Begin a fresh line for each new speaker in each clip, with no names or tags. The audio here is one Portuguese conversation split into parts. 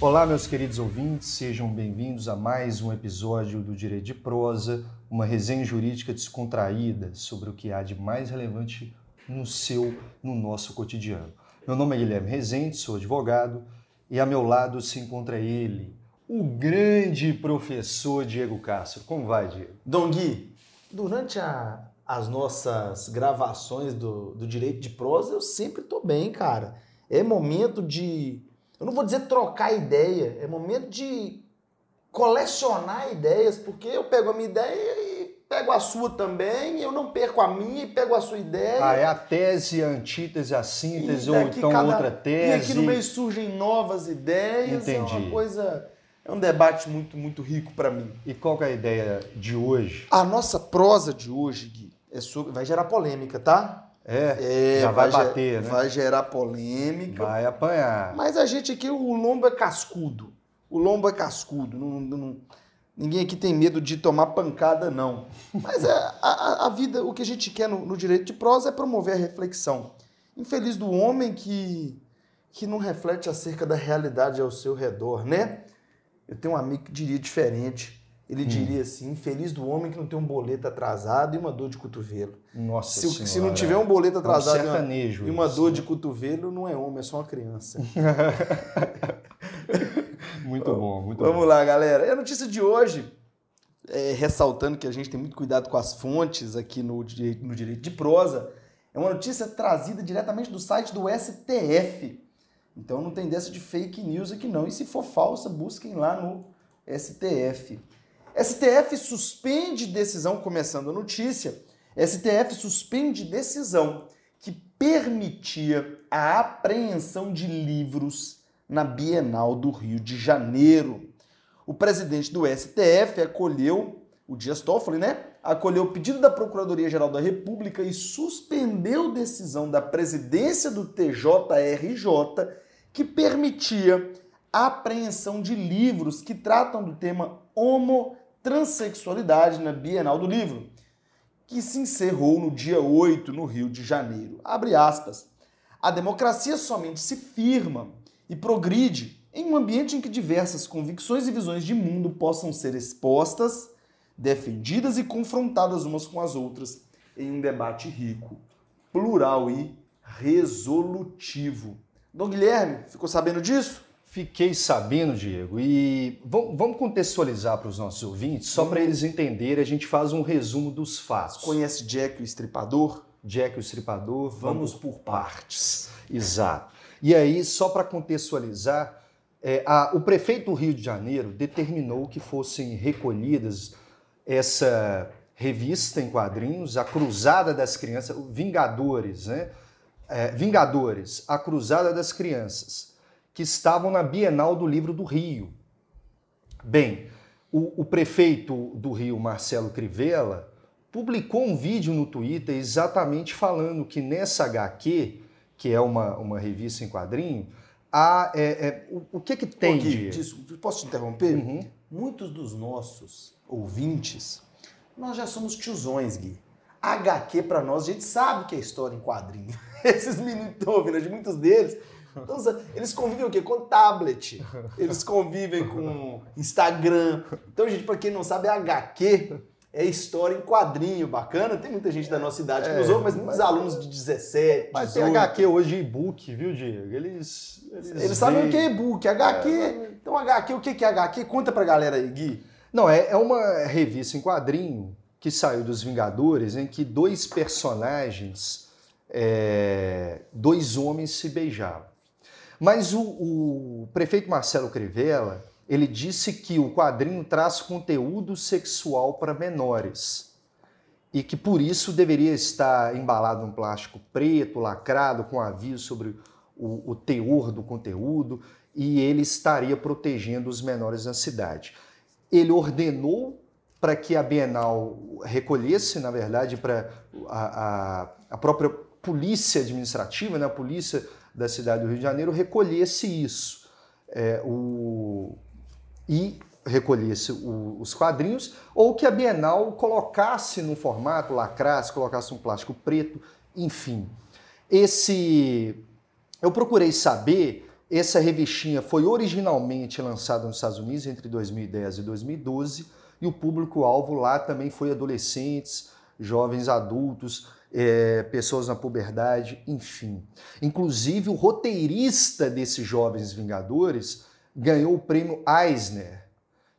Olá, meus queridos ouvintes, sejam bem-vindos a mais um episódio do Direito de Prosa, uma resenha jurídica descontraída sobre o que há de mais relevante no seu, no nosso cotidiano. Meu nome é Guilherme Rezende, sou advogado e a meu lado se encontra ele, o grande professor Diego Castro. Como vai, Diego?
Dom Gui, durante a, as nossas gravações do, do Direito de Prosa, eu sempre tô bem, cara. É momento de, eu não vou dizer trocar ideia, é momento de colecionar ideias, porque eu pego a minha ideia e pego a sua também, eu não perco a minha e pego a sua ideia.
Ah, é a tese, a antítese, a síntese, ou então cada... outra tese.
E aqui no meio surgem novas ideias.
Entendi.
É uma coisa. É um debate muito, muito rico para mim.
E qual é a ideia de hoje?
A nossa prosa de hoje, Gui, é sobre... vai gerar polêmica, tá?
É, é já vai, vai bater,
né? Vai gerar polêmica.
Vai apanhar.
Mas a gente aqui, o lombo é cascudo. O lombo é cascudo. Não, não, Ninguém aqui tem medo de tomar pancada, não. Mas é, a, a vida, o que a gente quer no, no, direito de prosa é promover a reflexão. Infeliz do homem que, que não reflete acerca da realidade ao seu redor, né? Eu tenho um amigo que diria diferente. Ele hum. diria assim: infeliz do homem que não tem um boleto atrasado e uma dor de cotovelo.
Nossa
se,
senhora.
se não tiver um boleto atrasado
é um
e uma, uma dor de cotovelo, não é homem, é só uma criança.
Muito bom, muito
Vamos
bom.
lá, galera. E a notícia de hoje, é, ressaltando que a gente tem muito cuidado com as fontes aqui no no direito de prosa, é uma notícia trazida diretamente do site do STF. Então não tem dessa de fake news aqui não. E se for falsa, busquem lá no STF. STF suspende decisão, começando a notícia, STF suspende decisão que permitia a apreensão de livros na Bienal do Rio de Janeiro. O presidente do STF acolheu, o Dias Toffoli, né? Acolheu o pedido da Procuradoria-Geral da República e suspendeu decisão da presidência do TJRJ que permitia a apreensão de livros que tratam do tema homotransexualidade na Bienal do Livro, que se encerrou no dia 8 no Rio de Janeiro. Abre aspas. A democracia somente se firma e progride em um ambiente em que diversas convicções e visões de mundo possam ser expostas, defendidas e confrontadas umas com as outras em um debate rico, plural e resolutivo. Dom Guilherme, ficou sabendo disso?
Fiquei sabendo, Diego, e vamos contextualizar para os nossos ouvintes, só para eles entenderem, a gente faz um resumo dos fatos.
Conhece Jack o Estripador?
Jack o Estripador,
vamos, vamos por partes.
Exato. E aí, só para contextualizar, é, a, o prefeito do Rio de Janeiro determinou que fossem recolhidas essa revista em quadrinhos, A Cruzada das Crianças, Vingadores, né? É, Vingadores, A Cruzada das Crianças, que estavam na Bienal do Livro do Rio. Bem, o, o prefeito do Rio, Marcelo Crivella, publicou um vídeo no Twitter exatamente falando que nessa HQ que é uma, uma revista em quadrinho, há, é, é, o, o, que que tem
Gui, de... Posso te interromper? Uhum. Muitos dos nossos ouvintes, nós já somos tiozões, Gui. HQ para nós, a gente sabe que é história em quadrinho. Esses meninos estão ouvindo, de muitos deles, então, eles convivem o quê? Com tablet. Eles convivem com Instagram. Então, gente, para quem não sabe, HQ é história em quadrinho, bacana. Tem muita gente da nossa idade que é, nos ouve, mas muitos mas, alunos de 17,
Mas 18. tem HQ hoje e-book, viu, Diego? Eles...
Eles, eles sabem o que é e-book. HQ... É, então, HQ, o que é HQ? Conta pra galera aí, Gui.
Não, é, é uma revista em quadrinho que saiu dos Vingadores, em que dois personagens, é, dois homens se beijavam. Mas o, o prefeito Marcelo Crivella ele disse que o quadrinho traz conteúdo sexual para menores e que por isso deveria estar embalado num plástico preto, lacrado, com aviso sobre o, o teor do conteúdo e ele estaria protegendo os menores na cidade. Ele ordenou para que a Bienal recolhesse, na verdade, para a, a, a, própria polícia administrativa, né, a polícia da cidade do Rio de Janeiro, recolhesse isso. É, o, e recolhesse o, os quadrinhos, ou que a Bienal colocasse no formato, lacrasse, colocasse um plástico preto, enfim. Esse. Eu procurei saber, essa revistinha foi originalmente lançada nos Estados Unidos entre 2010 e 2012, e o público-alvo lá também foi adolescentes, jovens adultos, é, pessoas na puberdade, enfim. Inclusive, o roteirista desses Jovens Vingadores ganhou o prêmio Eisner,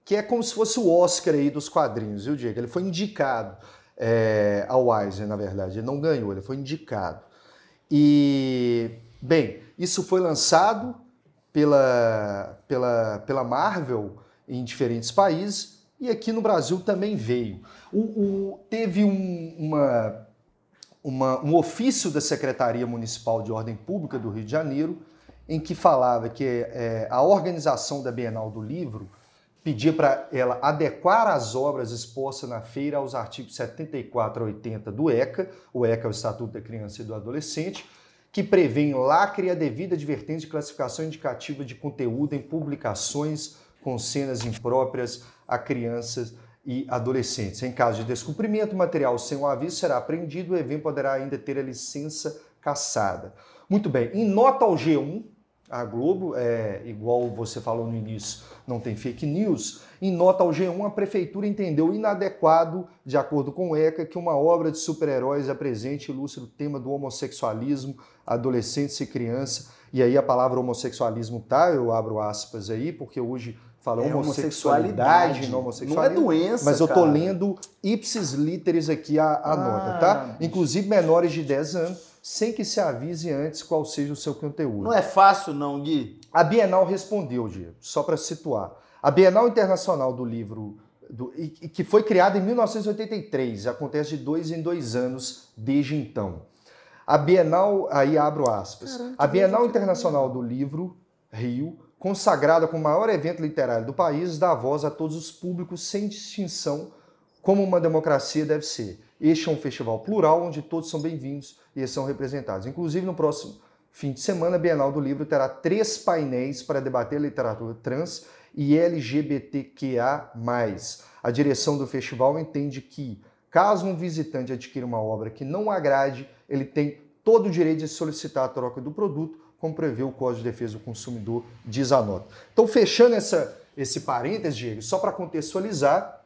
que é como se fosse o Oscar aí dos quadrinhos, viu, Diego? Ele foi indicado é, ao Eisner, na verdade. Ele não ganhou, ele foi indicado. E, bem, isso foi lançado pela, pela, pela Marvel em diferentes países e aqui no Brasil também veio. O, o teve um, uma, uma, um ofício da Secretaria Municipal de Ordem Pública do Rio de Janeiro em que falava que é, a organização da Bienal do Livro pedia para ela adequar as obras expostas na feira aos artigos 74 a 80 do ECA, o ECA é o Estatuto da Criança e do Adolescente, que prevêem lacre a devida advertência de classificação indicativa de conteúdo em publicações com cenas impróprias a crianças e adolescentes. Em caso de descumprimento, material sem o aviso será apreendido e o evento poderá ainda ter a licença cassada. Muito bem, em nota ao G1, a Globo, é, igual você falou no início, não tem fake news. Em nota ao G1, a prefeitura entendeu inadequado, de acordo com o ECA, que uma obra de super-heróis apresente ilustre o tema do homossexualismo, adolescentes e crianças. E aí a palavra homossexualismo tá, eu abro aspas aí, porque hoje fala é homossexualidade, não homossexualismo.
Não é doença,
Mas eu tô
cara.
lendo ipsis literis aqui a, a
Ah,
nota, tá? Inclusive menores de 10 anos, sem que se avise antes qual seja o seu conteúdo.
Não é fácil não, Gui.
A Bienal respondeu, Diego, só para situar. A Bienal Internacional do Livro, do- e- que foi criada em 1983, acontece de dois em dois anos desde então. A Bienal, aí abro aspas, a Bienal. Internacional do Livro, Rio, consagrada como o maior evento literário do país, dá voz a todos os públicos sem distinção, como uma democracia deve ser. Este é um festival plural onde todos são bem-vindos e são representados. Inclusive, no próximo fim de semana, a Bienal do Livro terá três painéis para debater literatura trans e LGBTQA+. A direção do festival entende que, caso um visitante adquira uma obra que não agrade, ele tem todo o direito de solicitar a troca do produto, como prevê o Código de Defesa do Consumidor, diz a nota. Então, fechando essa, esse parênteses, Diego, só para contextualizar,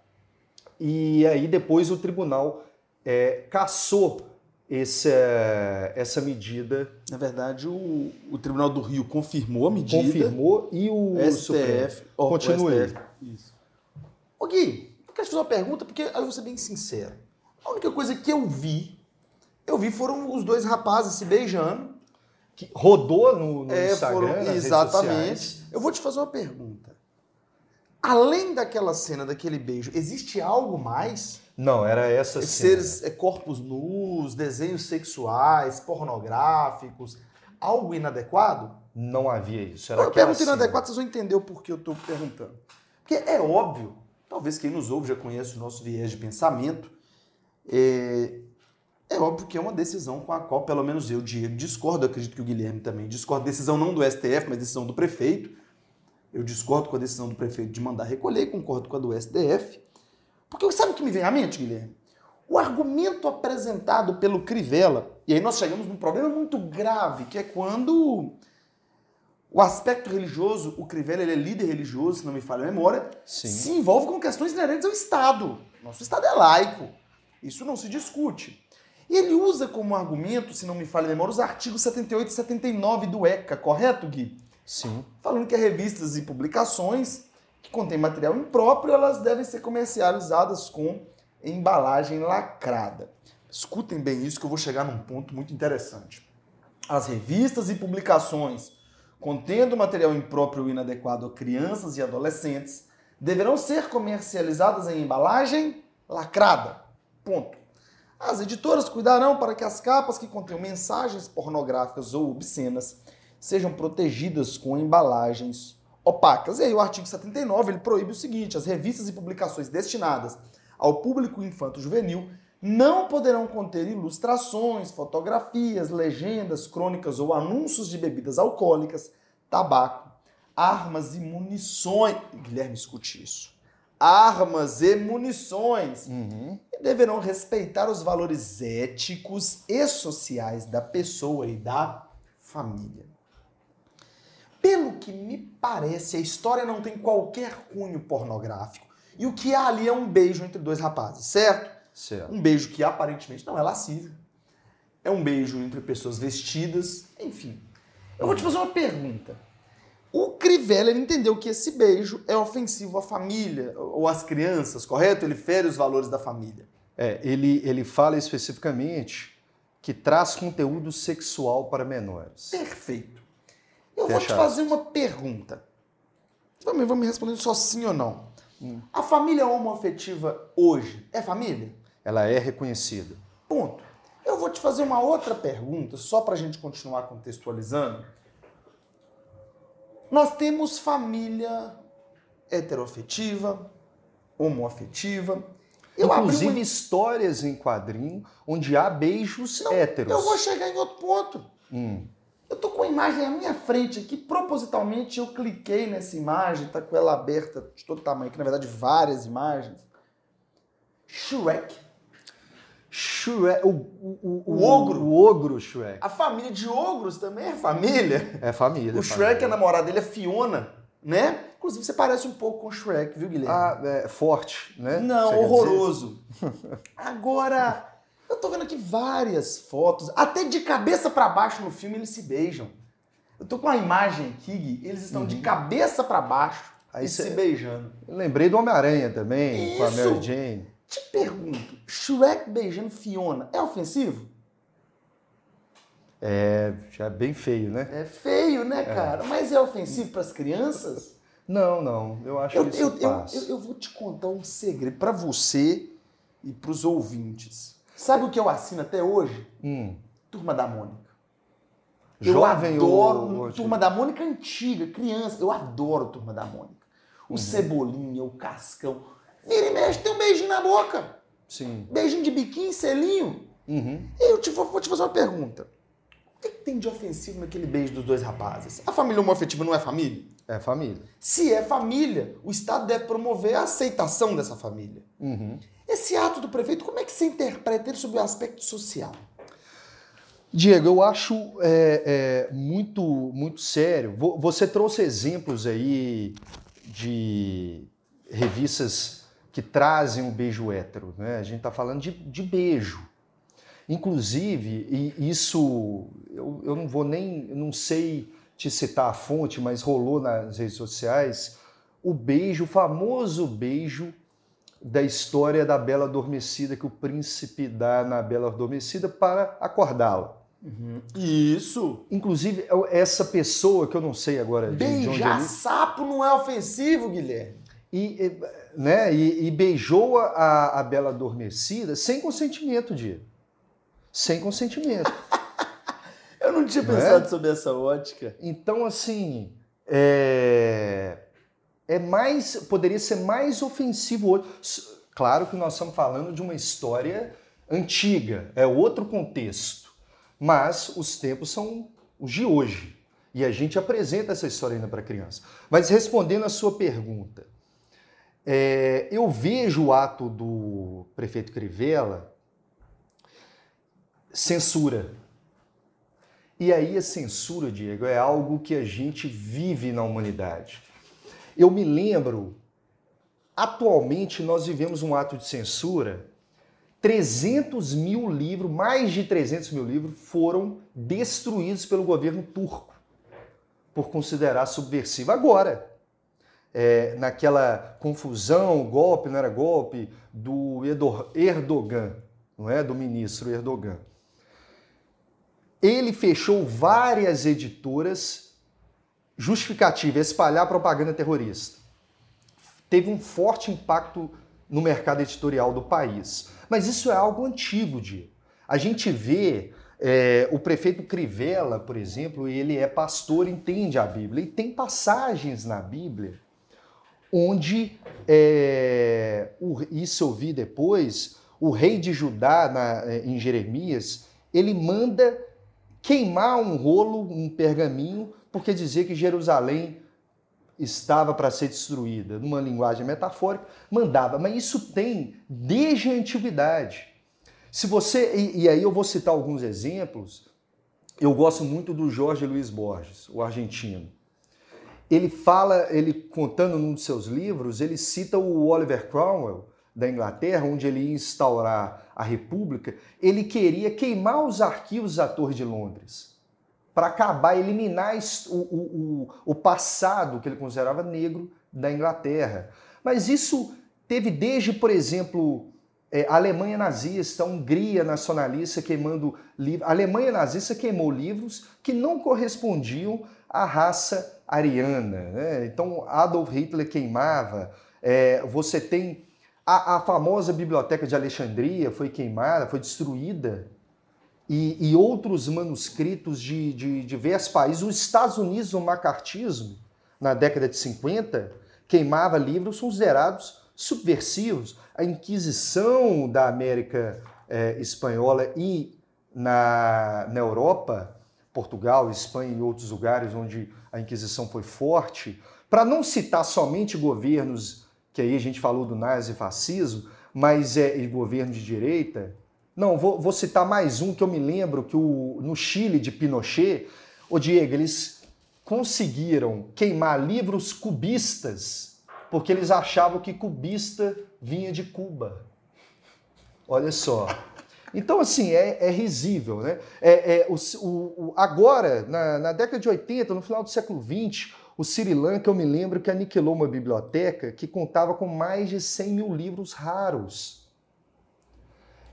e aí depois o tribunal é, cassou essa, essa medida,
Na verdade, o, o Tribunal do Rio confirmou a medida.
confirmou, e o Supremo.
STF. ó, o
Continue.
STF. Isso. Ô Gui, eu quero te fazer uma pergunta, porque eu vou ser bem sincero. A única coisa que eu vi, eu vi foram os dois rapazes se beijando.
Que rodou no, no
É,
Instagram,
foram- exatamente. Eu vou te fazer uma pergunta. Além daquela cena, daquele beijo, existe algo mais?
Não, era essa cena.
Seres, é, corpos nus, desenhos sexuais, pornográficos, algo inadequado?
Não havia isso. Era
eu pergunto
cena.
inadequado, vocês vão entender o porquê eu estou perguntando. Porque é óbvio, talvez quem nos ouve já conhece o nosso viés de pensamento, é, é óbvio que é uma decisão com a qual, pelo menos eu, Diego, discordo, acredito que o Guilherme também discorda, decisão não do STF, mas decisão do prefeito. Eu discordo com a decisão do prefeito de mandar recolher, e concordo com a do STF. Porque sabe o que me vem à mente, Guilherme? O argumento apresentado pelo Crivella, e aí nós chegamos num problema muito grave, que é quando o aspecto religioso, o Crivella ele é líder religioso, se não me falha a memória,
Sim.
se envolve com questões inerentes ao Estado. Nosso Estado é laico. Isso não se discute. E ele usa como argumento, se não me falha a memória, os artigos 78 e 79 do ECA, correto, Gui?
Sim.
falando que as revistas e publicações que contêm material impróprio, elas devem ser comercializadas com embalagem lacrada. Escutem bem isso que eu vou chegar num ponto muito interessante. As revistas e publicações contendo material impróprio ou inadequado a crianças e adolescentes deverão ser comercializadas em embalagem lacrada. Ponto. As editoras cuidarão para que as capas que contenham mensagens pornográficas ou obscenas sejam protegidas com embalagens opacas. E aí o artigo 79 ele proíbe o seguinte: as revistas e publicações destinadas ao público infanto-juvenil não poderão conter ilustrações, fotografias, legendas, crônicas ou anúncios de bebidas alcoólicas, tabaco, armas e munições. Guilherme, escute isso. Armas e munições.
Uhum.
E deverão respeitar os valores éticos e sociais da pessoa e da família. Pelo que me parece, a história não tem qualquer cunho pornográfico. E o que há ali é um beijo entre dois rapazes, certo?
Certo.
Um beijo que aparentemente não é lascívio. É um beijo entre pessoas vestidas, enfim. Eu vou te fazer uma pergunta. O Crivella entendeu que esse beijo é ofensivo à família ou às crianças, correto? Ele fere os valores da família.
É, ele, ele fala especificamente que traz conteúdo sexual para menores.
Perfeito. Eu vou te fazer uma pergunta. Você vai me- respondendo só sim ou não. A família homoafetiva hoje é família?
Ela é reconhecida.
Ponto. Eu vou te fazer uma outra pergunta, só para a gente continuar contextualizando. Nós temos família heteroafetiva, homoafetiva. Eu
Inclusive
uma-
histórias em quadrinho onde há beijos
Não,
héteros.
Eu vou chegar em outro ponto.
Hum,
Eu tô com a imagem à minha frente aqui, propositalmente eu cliquei nessa imagem, tá com ela aberta de todo tamanho, que na verdade várias imagens. Shrek.
Shrek, o, o,
O ogro.
O ogro Shrek.
A família de ogros também é família.
É família.
O
é
Shrek, a
família.
namorada dele é Fiona, né? Inclusive você parece um pouco com o Shrek, viu, Guilherme?
Ah, é, forte, né?
Não,
Você
horroroso. Agora, eu tô vendo aqui várias fotos, até de cabeça pra baixo no filme eles se beijam. Eu tô com a imagem aqui, Gui, eles estão de cabeça pra baixo
Aí
e
cê-
se beijando.
Eu lembrei do Homem-Aranha também, com a
Isso.
Mary Jane.
Te pergunto, Shrek beijando Fiona é ofensivo?
É, já é bem feio, né?
É feio, né, cara? Mas é ofensivo pras crianças?
Não, não. Eu acho
Eu,
que isso
eu, eu, eu, eu vou te contar um segredo pra você e pros ouvintes. Sabe o que eu assino até hoje?
Hum.
Turma da Mônica. Eu
Jovem
adoro
ou... ou-
Turma da Mônica antiga, criança. Eu adoro Turma da Mônica. O
Uhum.
Cebolinha, o Cascão. Vira e mexe, tem um beijinho na boca.
Sim.
Beijinho de biquinho, selinho.
Uhum.
E eu te, vou, vou te fazer uma pergunta. O que, que tem de ofensivo naquele beijo dos dois rapazes? A família homoafetiva não é família?
É família.
Se é família, o Estado deve promover a aceitação dessa família.
Uhum.
Esse ato do prefeito, como é que você interpreta ele sob o aspecto social?
Diego, eu acho é, é, muito, muito sério. Vo- Você trouxe exemplos aí de revistas que trazem um beijo hétero, né? A gente está falando de, de beijo. Inclusive, e isso eu, eu não vou nem, não sei te citar a fonte, mas rolou nas redes sociais o beijo, o famoso beijo da história da Bela Adormecida que o príncipe dá na Bela Adormecida para acordá-la.
Isso.
Inclusive, eu- essa pessoa que eu não sei agora de, de onde
Beijar
ele,
sapo não é ofensivo, Guilherme.
E, né, e, e beijou a, a Bela Adormecida sem consentimento, Diego. Sem consentimento.
Eu não tinha
é?
pensado sobre essa ótica.
Então, assim, é, é mais, poderia ser mais ofensivo hoje. Claro que nós estamos falando de uma história antiga, é outro contexto, mas os tempos são os de hoje e a gente apresenta essa história ainda para criança. Mas respondendo a sua pergunta, é, eu vejo o ato do prefeito Crivella censura. E aí a censura, Diego, é algo que a gente vive na humanidade. Eu me lembro, atualmente nós vivemos um ato de censura. 300 mil livros, mais de 300 mil livros, foram destruídos pelo governo turco por considerar subversivo. Agora, é, naquela confusão, golpe, não era golpe, do Erdo- Erdogan, não é? Do ministro Erdogan. Ele fechou várias editoras justificativa espalhar propaganda terrorista. Teve um forte impacto no mercado editorial do país. Mas isso é algo antigo, Diego. A gente vê é, o prefeito Crivella, por exemplo, ele é pastor, entende a Bíblia, e tem passagens na Bíblia onde, é, o- isso eu vi depois, o rei de Judá, na- é, em Jeremias, ele manda queimar um rolo, um pergaminho, porque dizia que Jerusalém estava para ser destruída, numa linguagem metafórica, mandava. Mas isso tem desde a antiguidade. Se você e, e aí eu vou citar alguns exemplos. Eu gosto muito do Jorge Luiz Borges, o argentino. Ele fala, ele contando num de seus livros, ele cita o Oliver Cromwell da Inglaterra, onde ele ia instaurar a República. Ele queria queimar os arquivos da Torre de Londres para acabar, eliminar o, o, o passado que ele considerava negro da Inglaterra. Mas isso teve desde, por exemplo, é, Alemanha nazista, Hungria nacionalista queimando livros. Alemanha nazista queimou livros que não correspondiam à raça ariana. Né? Então, Adolf Hitler queimava. É, você tem a, a famosa biblioteca de Alexandria foi queimada, foi destruída e, e outros manuscritos de, de, diversos países. Os Estados Unidos, o macartismo, na década de 50, queimava livros considerados subversivos. A Inquisição da América é, Espanhola e na, na Europa, Portugal, Espanha e outros lugares onde a Inquisição foi forte, para não citar somente governos, que aí a gente falou do nazifascismo, mas é governo de direita, não, vou, vou, citar mais um que eu me lembro que o, no Chile de Pinochet, o Diego, eles conseguiram queimar livros cubistas porque eles achavam que cubista vinha de Cuba. Olha só. Então, assim, é, é risível, né? É, é o, o, agora, na, na, década de 80, no final do século 20, o Sri Lanka, eu me lembro que aniquilou uma biblioteca que contava com mais de 100 mil livros raros.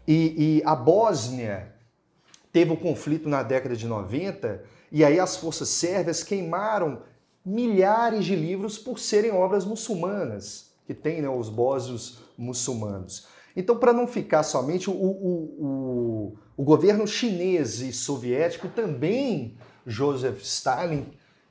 E, e a Bósnia teve o um conflito na década de 90, e aí as forças sérvias queimaram milhares de livros por serem obras muçulmanas, que tem né, os bósnios muçulmanos. Então, para não ficar somente, o, o, o, o, governo chinês e soviético também, Joseph Stalin,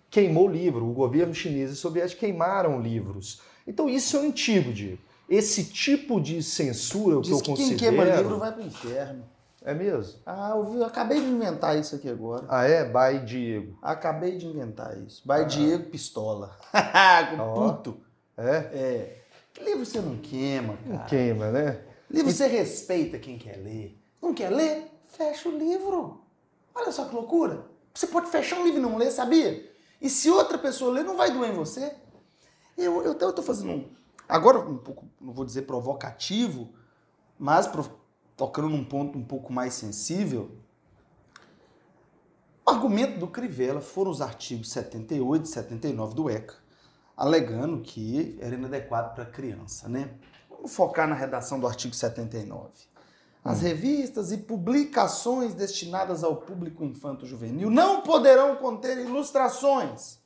queimou livro. O governo chinês e soviético queimaram livros. Então, isso é antigo, Diego esse tipo de censura, o que eu considero...
quem queima livro vai pro inferno.
É mesmo?
Ah, eu, acabei de inventar isso aqui agora.
Ah, é? By Diego.
Acabei de inventar isso. By ah. Diego Pistola. Com puto.
É?
É. Livro você não queima, cara.
Não queima, né?
Livro você respeita quem quer ler. Não quer ler? Fecha o livro. Olha só que loucura. Você pode fechar um livro e não ler, sabia? E se outra pessoa ler, não vai doer em você. Eu, eu, eu tô fazendo um Agora, um pouco, não vou dizer provocativo, mas tocando num ponto um pouco mais sensível, o argumento do Crivella foram os artigos 78 e 79 do ECA, alegando que era inadequado para criança, né? Vamos focar na redação do artigo 79. As hum. revistas e publicações destinadas ao público infanto-juvenil não poderão conter ilustrações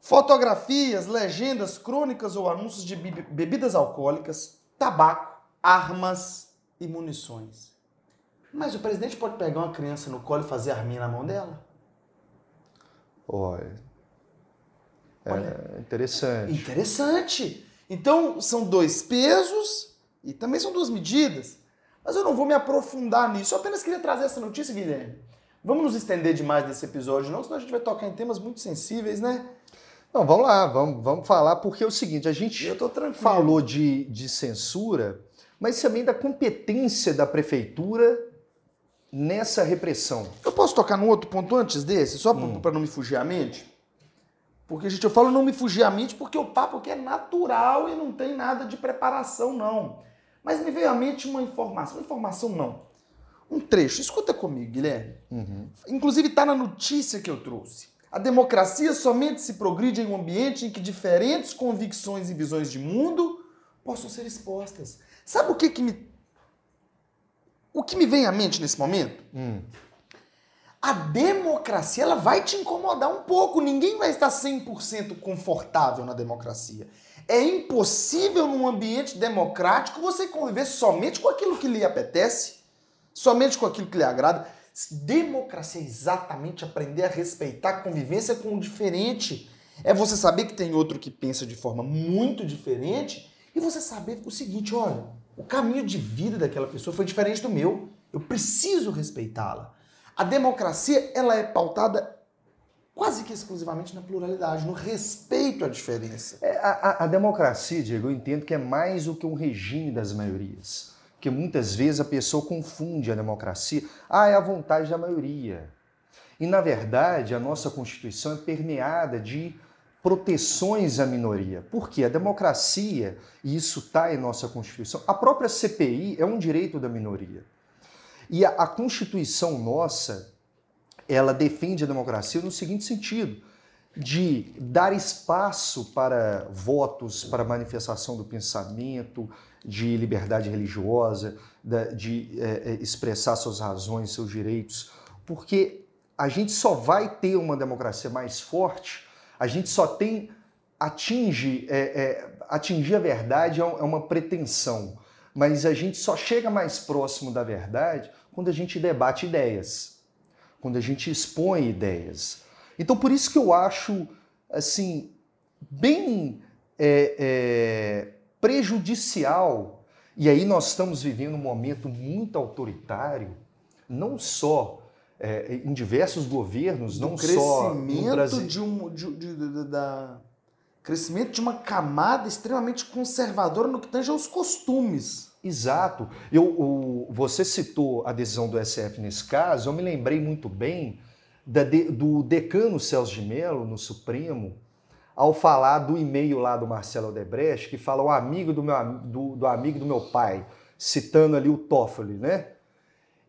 Fotografias, legendas, crônicas ou anúncios de bebidas alcoólicas, tabaco, armas e munições. Mas o presidente pode pegar uma criança no colo e fazer arminha na mão dela?
Olha. É Olha, interessante.
Interessante. Então, são dois pesos e também são duas medidas. Mas eu não vou me aprofundar nisso. Eu apenas queria trazer essa notícia, Guilherme. Vamos nos estender demais nesse episódio, não, senão a gente vai tocar em temas muito sensíveis, né?
Não, vamos lá, vamos, vamos falar, porque é o seguinte, a gente falou de, de censura, mas também da competência da prefeitura nessa repressão.
Eu posso tocar num outro ponto antes desse, só hum. para não me fugir a mente? Porque, gente, eu falo não me fugir a mente porque o papo aqui é natural e não tem nada de preparação, não. Mas me veio à mente uma informação. Uma informação não. Um trecho. Escuta comigo, Guilherme. Uhum. Inclusive está na notícia que eu trouxe. A democracia somente se progride em um ambiente em que diferentes convicções e visões de mundo possam ser expostas. Sabe o que, que me. O que me vem à mente nesse momento? Hum. A democracia ela vai te incomodar um pouco. Ninguém vai estar 100% confortável na democracia. É impossível num ambiente democrático você conviver somente com aquilo que lhe apetece, somente com aquilo que lhe agrada. Democracia é exatamente aprender a respeitar a convivência com o diferente. É você saber que tem outro que pensa de forma muito diferente e você saber o seguinte: olha, o caminho de vida daquela pessoa foi diferente do meu. Eu preciso respeitá-la. A democracia ela é pautada quase que exclusivamente na pluralidade, no respeito à diferença.
É, a, a, democracia, Diego, eu entendo que é mais do que um regime das maiorias. Porque muitas vezes a pessoa confunde a democracia. Ah, é a vontade da maioria. E, na verdade, a nossa Constituição é permeada de proteções à minoria. Porque a democracia, e isso está em nossa Constituição, a própria CPI é um direito da minoria. E a, a Constituição nossa, ela defende a democracia no seguinte sentido: de dar espaço para votos, para manifestação do pensamento, de liberdade religiosa, de é, é, expressar suas razões, seus direitos, porque a gente só vai ter uma democracia mais forte a gente só tem atinge é, é, atingir a verdade é, é uma pretensão, mas a gente só chega mais próximo da verdade quando a gente debate ideias, quando a gente expõe ideias. Então por isso que eu acho assim bem é, é, prejudicial e aí nós estamos vivendo um momento muito autoritário, não só é, em diversos governos,
do
não
só no Brasil. De um, de, de, de, da crescimento de uma camada extremamente conservadora no que tange aos costumes.
Exato. Eu, o, você citou a decisão do SF nesse caso, eu me lembrei muito bem da, do decano Celso de Mello, no Supremo, ao falar do e-mail lá do Marcelo Odebrecht, que fala o amigo do, meu, do, do amigo do meu pai, citando ali o Toffoli, né?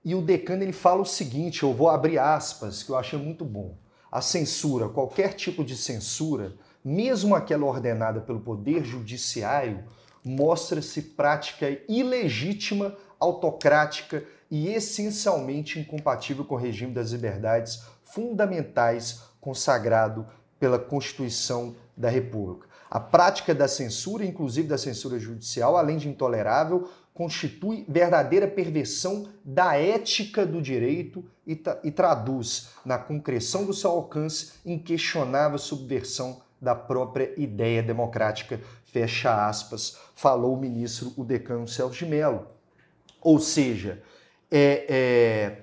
E o decano ele fala o seguinte, eu vou abrir aspas, que eu achei muito bom. A censura, qualquer tipo de censura, mesmo aquela ordenada pelo Poder Judiciário, mostra-se prática ilegítima, autocrática e essencialmente incompatível com o regime das liberdades fundamentais consagrado pela Constituição da República. A prática da censura, inclusive da censura judicial, além de intolerável, constitui verdadeira perversão da ética do direito e, e traduz na concreção do seu alcance inquestionável subversão da própria ideia democrática, fecha aspas, falou o ministro, o decano Celso de Mello. Ou seja, é, é,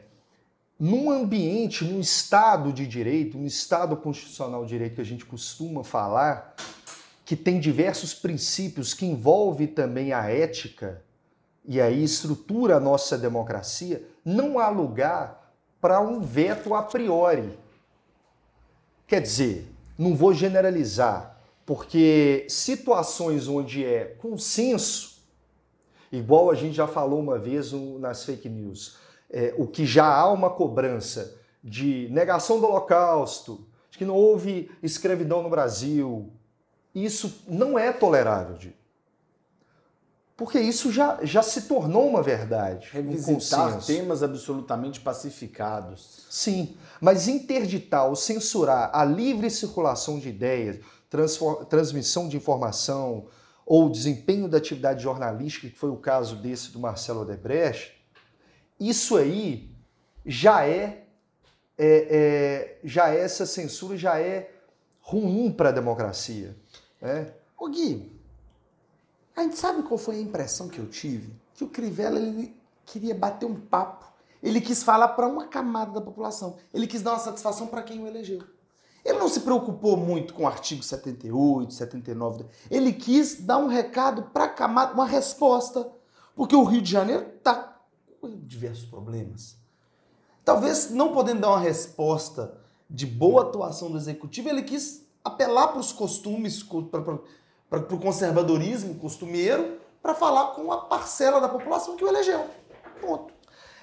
num ambiente, num Estado de direito, um Estado constitucional de direito que a gente costuma falar, que tem diversos princípios, que envolve também a ética, e aí estrutura a nossa democracia, não há lugar para um veto a priori. Quer dizer, não vou generalizar, porque situações onde é consenso, igual a gente já falou uma vez nas fake news, é, o que já há uma cobrança de negação do Holocausto, de que não houve escravidão no Brasil, isso não é tolerável. Porque isso já, já se tornou uma verdade.
Revisitar um temas absolutamente pacificados.
Sim, mas interditar ou censurar a livre circulação de ideias, transmissão de informação ou desempenho da atividade jornalística, que foi o caso desse do Marcelo Odebrecht, isso aí já é, é, é já é essa censura já é ruim para a democracia. Né?
Ô Gui, a gente sabe qual foi a impressão que eu tive? Que o Crivella ele queria bater um papo. Ele quis falar para uma camada da população. Ele quis dar uma satisfação para quem o elegeu. Ele não se preocupou muito com o artigo 78, 79. Ele quis dar um recado para a camada, uma resposta. Porque o Rio de Janeiro está com diversos problemas. Talvez não podendo dar uma resposta de boa atuação do executivo, ele quis apelar para os costumes, para o conservadorismo costumeiro, para falar com a parcela da população que o elegeu. Ponto.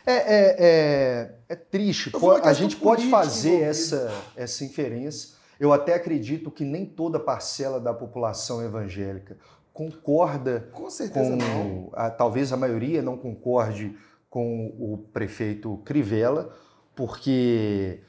É, é, é, é triste. A gente pode fazer essa, essa inferência. Eu até acredito que nem toda parcela da população evangélica concorda
com, certeza com
não. A, talvez a maioria não concorde com o prefeito Crivella, porque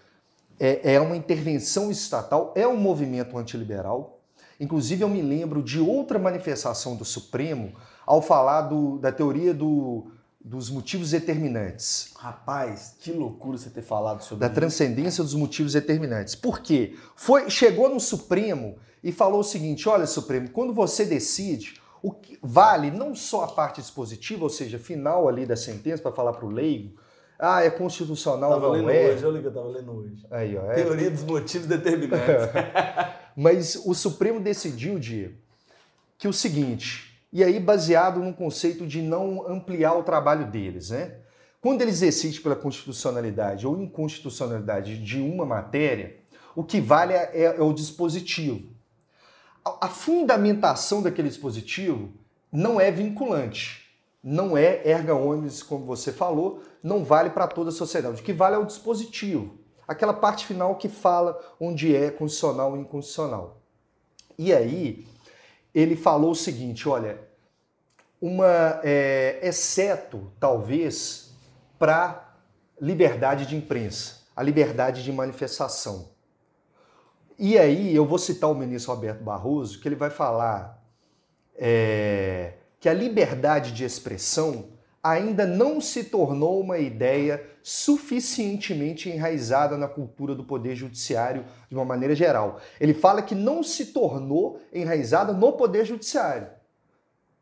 é, é uma intervenção estatal, é um movimento antiliberal, Inclusive, eu me lembro de outra manifestação do Supremo ao falar do, da teoria do, dos motivos determinantes.
Rapaz, que loucura você ter falado sobre
Da isso. transcendência dos motivos determinantes. Por quê? Foi, chegou no Supremo e falou o seguinte: olha, Supremo, quando você decide, o que vale não só a parte dispositiva, ou seja, final ali da sentença, para falar para o leigo, Ah, é constitucional
Tava
não é?
hoje, olha o que eu tava lendo hoje.
Aí, ó, é.
Teoria dos motivos determinantes.
Mas o Supremo decidiu, Diego, que o seguinte, e aí baseado num conceito de não ampliar o trabalho deles, né? Quando eles decidem pela constitucionalidade ou inconstitucionalidade de uma matéria, o que vale é, é o dispositivo. A, a fundamentação daquele dispositivo não é vinculante, não é erga omnes, como você falou, não vale para toda a sociedade. O que vale é o dispositivo, aquela parte final que fala onde é constitucional ou inconstitucional. E aí, ele falou o seguinte: olha, uma é, exceto talvez para liberdade de imprensa, a liberdade de manifestação. E aí eu vou citar o ministro Roberto Barroso, que ele vai falar é, que a liberdade de expressão ainda não se tornou uma ideia suficientemente enraizada na cultura do poder judiciário de uma maneira geral. Ele fala que não se tornou enraizada no poder judiciário.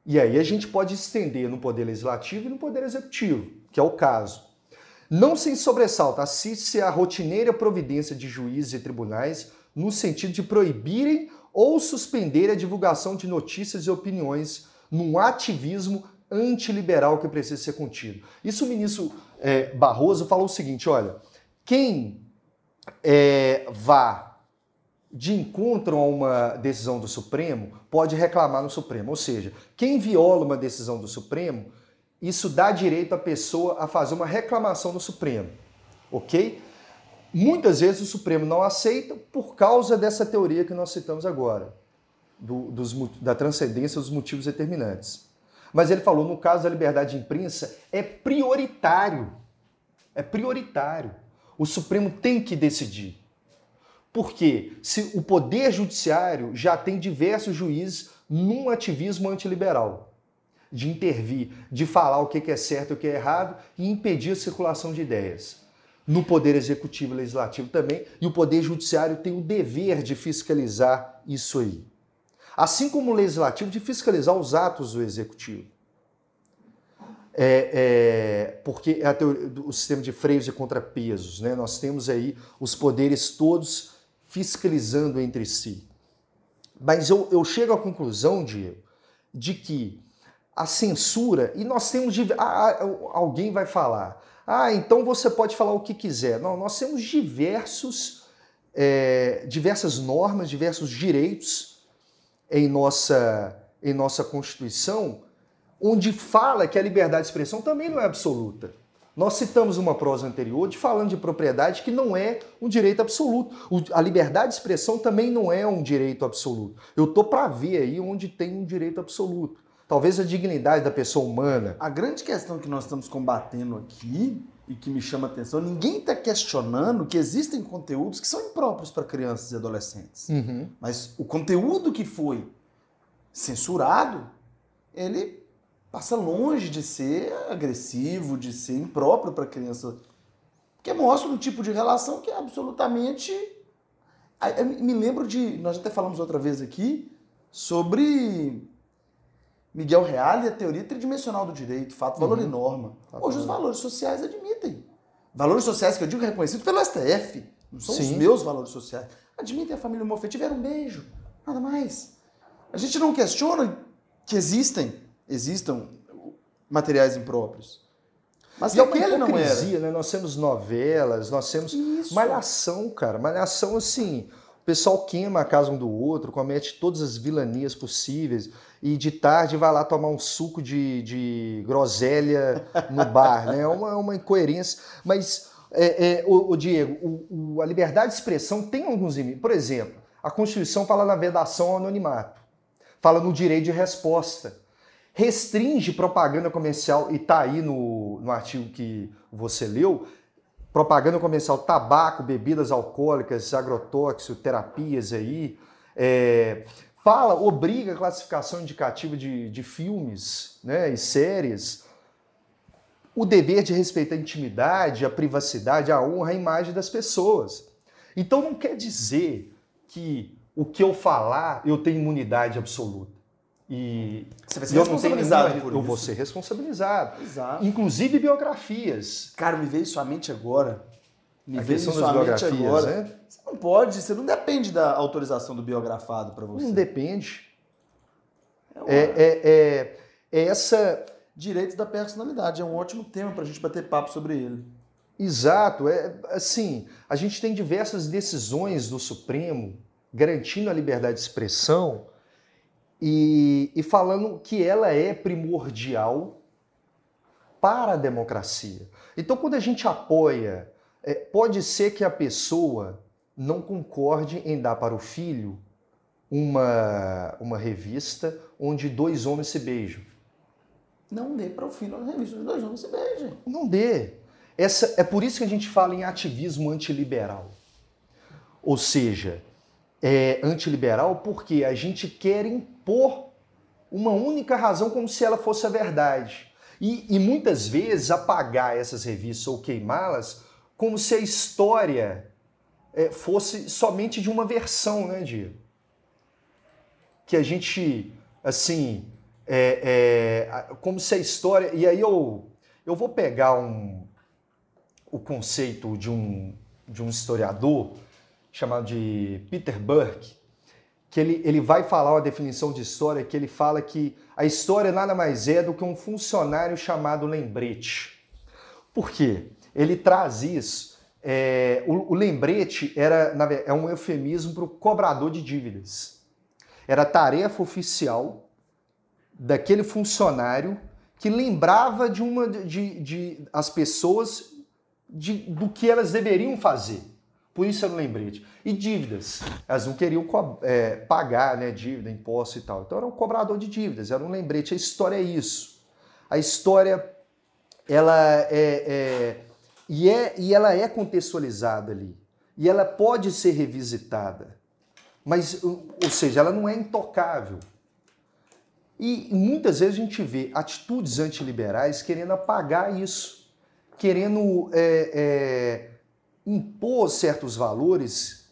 E aí a gente pode estender no poder legislativo e no poder executivo, que é o caso. Não sem sobressalto, assiste-se à rotineira providência de juízes e tribunais no sentido de proibirem ou suspender a divulgação de notícias e opiniões num ativismo antiliberal que precisa ser contido. Isso o ministro é, Barroso falou o seguinte: olha, quem é, vá de encontro a uma decisão do Supremo pode reclamar no Supremo. Ou seja, quem viola uma decisão do Supremo, isso dá direito à pessoa a fazer uma reclamação no Supremo. Ok? Muitas vezes o Supremo não aceita por causa dessa teoria que nós citamos agora, do, dos, da transcendência dos motivos determinantes. Mas ele falou, no caso da liberdade de imprensa, é prioritário. É prioritário. O Supremo tem que decidir. Porque se o poder judiciário já tem diversos juízes num ativismo antiliberal, de intervir, de falar o que é certo e o que é errado e impedir a circulação de ideias. No poder executivo e legislativo também, e o poder judiciário tem o dever de fiscalizar isso aí. Assim como o legislativo de fiscalizar os atos do executivo. É, é, porque é o sistema de freios e contrapesos, né? nós temos aí os poderes todos fiscalizando entre si. Mas eu, eu chego à conclusão, Diego, de que a censura, e nós temos. Ah, alguém vai falar, ah, então você pode falar o que quiser. Não, nós temos diversos, é, diversas normas, diversos direitos em nossa, em nossa Constituição, onde fala que a liberdade de expressão também não é absoluta. Nós citamos uma prosa anterior de falando de propriedade que não é um direito absoluto. A liberdade de expressão também não é um direito absoluto. Eu tô para ver aí onde tem um direito absoluto. Talvez a dignidade da pessoa humana.
A grande questão que nós estamos combatendo aqui e que me chama a atenção, ninguém está questionando que existem conteúdos que são impróprios para crianças e adolescentes.
Uhum.
Mas o conteúdo que foi censurado, ele passa longe de ser agressivo, de ser impróprio para criança. Porque mostra um tipo de relação que é absolutamente. Eu me lembro de. Nós até falamos outra vez aqui sobre Miguel Reale e a teoria tridimensional do direito, fato, valor uhum. e norma. Hoje os valores sociais admitem. Valores sociais que eu digo reconhecidos pelo STF. Não são Sim. os meus valores sociais. Admitem a família homofetiva um beijo. Nada mais. A gente não questiona que existem, existam materiais impróprios.
Mas e é uma aquele não era. Né? Nós temos novelas, nós temos Isso. malhação, cara. Malhação, assim, o pessoal queima a casa um do outro, comete todas as vilanias possíveis e de tarde vai lá tomar um suco de, de groselha no bar, né? É uma, uma incoerência. Mas, é, é, o, o, Diego, o, o, a liberdade de expressão tem alguns limites. Por exemplo, a Constituição fala na vedação ao anonimato, fala no direito de resposta, restringe propaganda comercial, e está aí no, no artigo que você leu, propaganda comercial, tabaco, bebidas alcoólicas, agrotóxicos, terapias aí, é, fala, obriga a classificação indicativa de, de filmes né, e séries, o dever de respeitar a intimidade, a privacidade, a honra, a imagem das pessoas. Então não quer dizer que o que eu falar eu tenho imunidade absoluta. E
Você vai ser
eu
responsabilizado
nenhuma-
por
eu
isso.
vou ser responsabilizado.
Exato.
Inclusive biografias.
Cara, me veio à mente agora. Me
A questão
isso
das
à mente
biografias,
agora.
né?
Você não pode, você não depende da autorização do biografado para você.
Não depende.
É uma-
É, é, é, é essa.
Direitos da personalidade. É um ótimo tema para a gente bater papo sobre ele.
Exato. É, assim, a gente tem diversas decisões do Supremo garantindo a liberdade de expressão e, e falando que ela é primordial para a democracia. Então, quando a gente apoia, é, pode ser que a pessoa não concorde em dar para o filho uma, uma revista onde dois homens se beijam.
Não dê para o filho na revista. Os dois homens se beijam.
Não dê. Essa, é por isso que a gente fala em ativismo antiliberal. Ou seja, é antiliberal porque a gente quer impor uma única razão como se ela fosse a verdade. E, e muitas vezes apagar essas revistas ou queimá-las como se a história é, fosse somente de uma versão, né, Diego? Que a gente, assim, é, é, como se a história. E aí eu, eu vou pegar um, o conceito de um, de um historiador chamado de Peter Burke, que ele, ele vai falar uma definição de história que ele fala que a história nada mais é do que um funcionário chamado lembrete. Por quê? Ele traz isso. é, o, o lembrete era na é um eufemismo para o cobrador de dívidas. Era tarefa oficial daquele funcionário que lembrava de uma de, de as pessoas de, do que elas deveriam fazer. Por isso era um lembrete. E dívidas. Elas não queriam é, pagar né, dívida, imposto e tal. Então era um cobrador de dívidas, era um lembrete. A história é isso. A história, ela é, é- e, é e ela é contextualizada ali. E ela pode ser revisitada. Mas, ou seja, ela não é intocável. E muitas vezes a gente vê atitudes antiliberais querendo apagar isso, querendo é, é, impor certos valores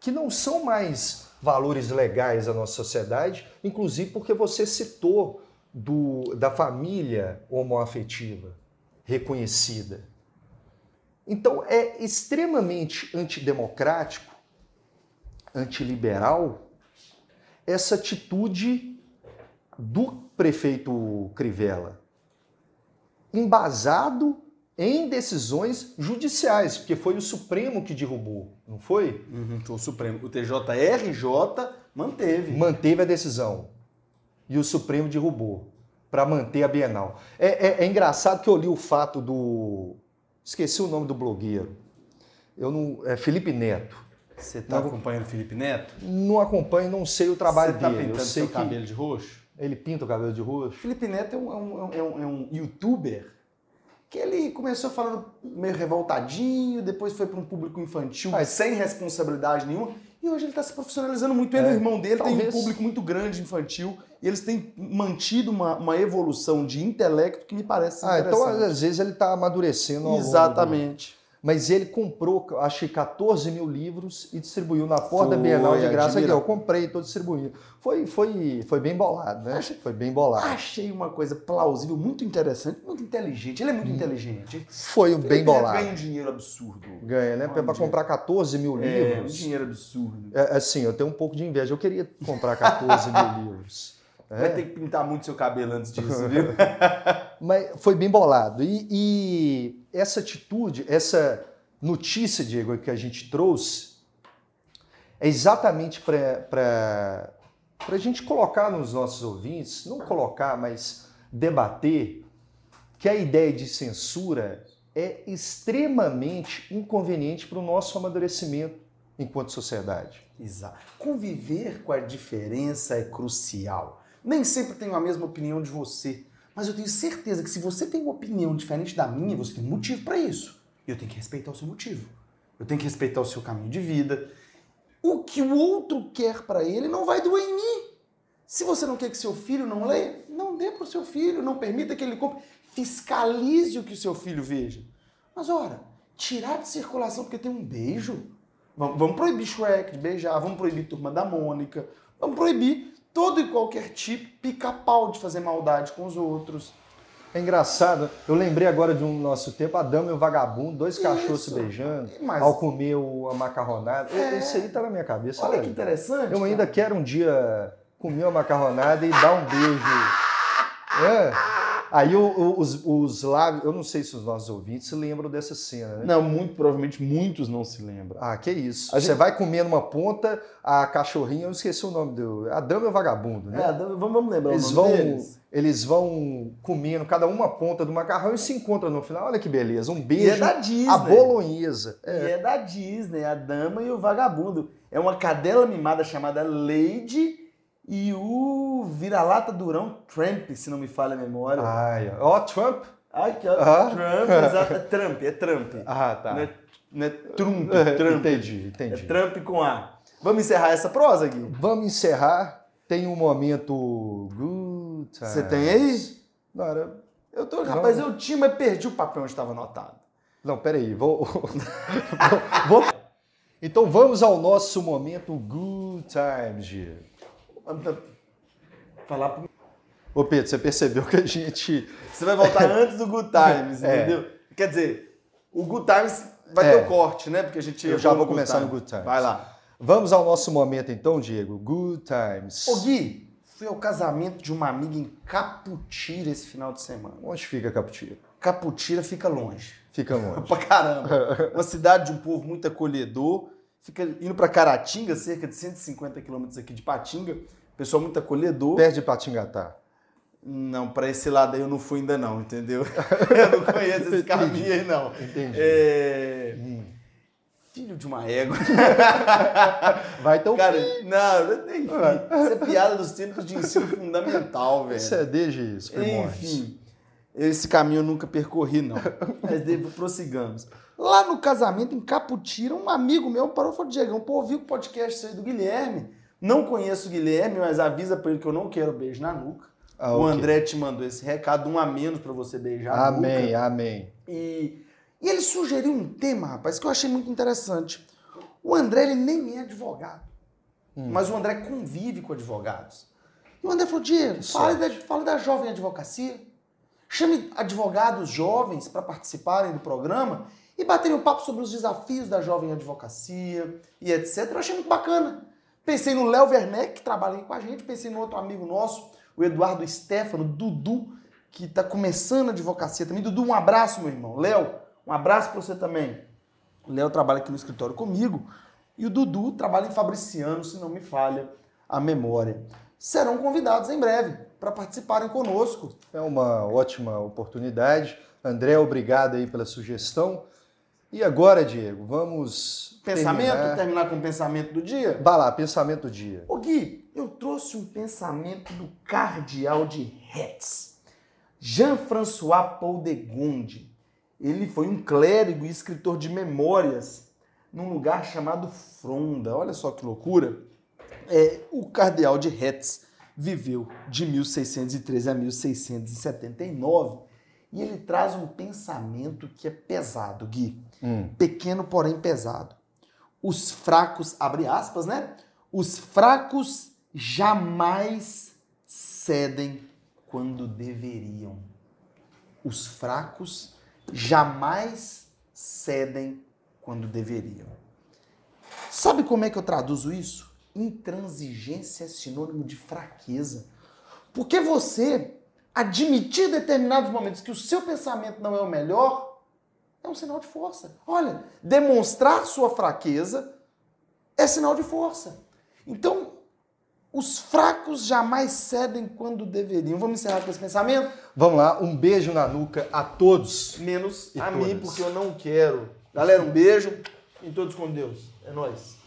que não são mais valores legais da nossa sociedade, inclusive porque você citou do, da família homoafetiva reconhecida. Então é extremamente antidemocrático, antiliberal, essa atitude do prefeito Crivella, embasado em decisões judiciais, porque foi o Supremo que derrubou, não foi?
Uhum, foi o Supremo. O TJRJ manteve.
Manteve a decisão e o Supremo derrubou para manter a Bienal. É, é- é engraçado que eu li o fato do. Esqueci o nome do blogueiro. Eu não. É Felipe Neto.
Você tá
Não.
acompanhando o Felipe Neto?
Não acompanho, não sei o trabalho
Você tá
dele. Eu
pintando
sei
seu cabelo de roxo?
ele pinta o cabelo de roxo.
Felipe Neto é um, é um- é um- é um youtuber que ele começou falando meio revoltadinho, depois foi para um público infantil
Ah,
sem responsabilidade nenhuma, e hoje ele está se profissionalizando muito. Ele e
É,
o irmão dele tem um
talvez-
público muito grande infantil, e eles têm mantido uma, uma evolução de intelecto que me parece
Ah, então
interessante.
às vezes ele está amadurecendo.
Exatamente.
Mas ele comprou, acho que 14 mil livros e distribuiu na porta da
Foi,
Bienal de graça. Aqui,
admira-
eu comprei, estou distribuindo. Foi, foi, foi bem bolado, né? Foi bem bolado.
Achei uma coisa plausível, muito interessante, muito inteligente. Ele é muito inteligente.
Foi
Felipe
bem
Neto
bolado.
Ganha um dinheiro absurdo.
Ganha, né? Para comprar 14 mil
É, um
livros.
dinheiro absurdo.
É, assim, eu tenho um pouco de inveja. Eu queria comprar 14 mil livros.
Vai
É,
ter que pintar muito seu cabelo antes disso, viu?
Mas foi bem bolado. E, e essa atitude, essa notícia, Diego, que a gente trouxe, é exatamente para a gente colocar nos nossos ouvintes, não colocar, mas debater, que a ideia de censura é extremamente inconveniente para o nosso amadurecimento enquanto sociedade.
Exato. Conviver com a diferença é crucial. Nem sempre tenho a mesma opinião de você, mas eu tenho certeza que se você tem uma opinião diferente da minha, você tem um motivo para isso. E eu tenho que respeitar o seu motivo. Eu tenho que respeitar o seu caminho de vida. O que o outro quer para ele não vai doer em mim. Se você não quer que seu filho não leia, não dê para o seu filho, não permita que ele compre. Fiscalize o que o seu filho veja. Mas ora, tirar de circulação porque tem um beijo? Vamos, vamos proibir Shrek de beijar, vamos proibir Turma da Mônica, vamos proibir todo e qualquer tipo, pica-pau de fazer maldade com os outros.
É engraçado, eu lembrei agora de um nosso tempo, a dama e o vagabundo, dois cachorros se
Isso.
beijando,
Mas-
ao comer a macarronada.
É.
Isso aí tá na minha cabeça.
Olha que interessante.
Eu ainda
cara.
quero um dia comer uma macarronada e dar um beijo. É. Aí o- o- os, os lábios, eu não sei se os nossos ouvintes se lembram dessa cena, né?
Não, muito provavelmente muitos não se lembram.
Ah, que isso.
A
Você
gente-
vai comendo uma ponta, a cachorrinha, eu esqueci o nome do. A dama e o vagabundo, né?
É, vamos, vamos lembrar
Eles
o
vão,
nome deles.
eles vão comendo cada uma ponta do macarrão e se encontram no final. Olha que beleza. Um
E é
beijo.
da Disney.
a bolonhesa.
E é da Disney, a Dama e o Vagabundo. É uma cadela mimada chamada Lady e o vira-lata durão Tramp, se não me falha a memória.
Ai, ó, Trump.
Ai, que ó,
Ah.
Trump, exato. É Trump, é Trump.
Ah, tá.
Não é, não é Trump,
É,
Trump.
entendi,
É
entendi.
Trump com A. Vamos encerrar essa prosa, Gui?
Vamos encerrar. Tem um momento. Good
Você
times.
tem aí?
Não,
Eu tô, rapaz, eu tinha, mas perdi o papel onde estava anotado.
não, peraí. Vou... vou... Então vamos ao nosso momento Good Times, Diego.
Falar pro...
Ô Pedro, você percebeu que a gente.
Você vai voltar antes do Good Times,
É.
entendeu? Quer dizer, o Good Times vai
É.
ter o corte, né? Porque a gente
Eu já vou começar no Good Times.
Vai lá.
Vamos ao nosso momento então, Diego. Good Times.
Ô Gui, fui ao casamento de uma amiga em Caputira esse final de semana.
Onde fica Caputira?
Caputira fica longe.
Fica longe.
Pra caramba. Uma cidade de um povo muito acolhedor. Fica indo pra Caratinga, cerca de 150 quilômetros aqui de Patinga. Pessoal muito acolhedor.
Perto de Patingatá.
Não, pra esse lado aí eu não fui ainda não, entendeu? eu não conheço esse caminho aí não.
Entendi.
É...
Hum.
Filho de uma égua.
Vai ter um
Cara, não, enfim, isso é piada dos tempos de ensino fundamental, velho.
Isso é desde os primórdios.
Enfim, esse caminho eu nunca percorri, não. Mas devo, prossigamos. Lá no casamento, em Caputira, um amigo meu parou e falou, Diegão, pô, ouvi o podcast aí do Guilherme. Não conheço o Guilherme, mas avisa pra ele que eu não quero beijo na nuca.
Ah,
o
ok.
André te mandou esse recado, um a menos pra você beijar a
Amém,
nuca.
amém.
E, e ele sugeriu um tema, rapaz, que eu achei muito interessante. O André, ele nem é advogado.
Hum.
Mas o André convive com advogados. E o André falou, Diego, fale da, fale da jovem advocacia. Chame advogados jovens para participarem do programa e baterem um papo sobre os desafios da jovem advocacia e etc. Eu achei muito bacana. Pensei no Léo Werneck, que trabalha aí com a gente, pensei no outro amigo nosso, o Eduardo Stefano, Dudu, que está começando a advocacia também. Dudu, um abraço, meu irmão. Léo, um abraço para você também. O Léo trabalha aqui no escritório comigo e o Dudu trabalha em Fabriciano, se não me falha a memória. Serão convidados em breve para participarem conosco.
É uma ótima oportunidade. André, obrigado aí pela sugestão. E agora, Diego, vamos.
Pensamento?
terminar.
Terminar com o pensamento do dia?
Vai lá, pensamento do dia.
Ô Gui, eu trouxe um pensamento do cardeal de Retz, Jean-François Paul de Gonde. Ele foi um clérigo e escritor de memórias num lugar chamado Fronda. Olha só que loucura. É, o cardeal de Retz viveu de 1613 a 1679 e ele traz um pensamento que é pesado, Gui
Hum.
pequeno, porém pesado. Os fracos, abre aspas, né? Os fracos jamais cedem quando deveriam. Os fracos jamais cedem quando deveriam. Sabe como é que eu traduzo isso? Intransigência é sinônimo de fraqueza. Porque você admitir determinados momentos que o seu pensamento não é o melhor, é um sinal de força. Olha, demonstrar sua fraqueza é sinal de força. Então, os fracos jamais cedem quando deveriam. Vamos encerrar com esse pensamento?
Vamos lá, um beijo na nuca a todos.
Menos a mim,
todas.
porque eu não quero. Galera, um beijo e todos com Deus. É nóis.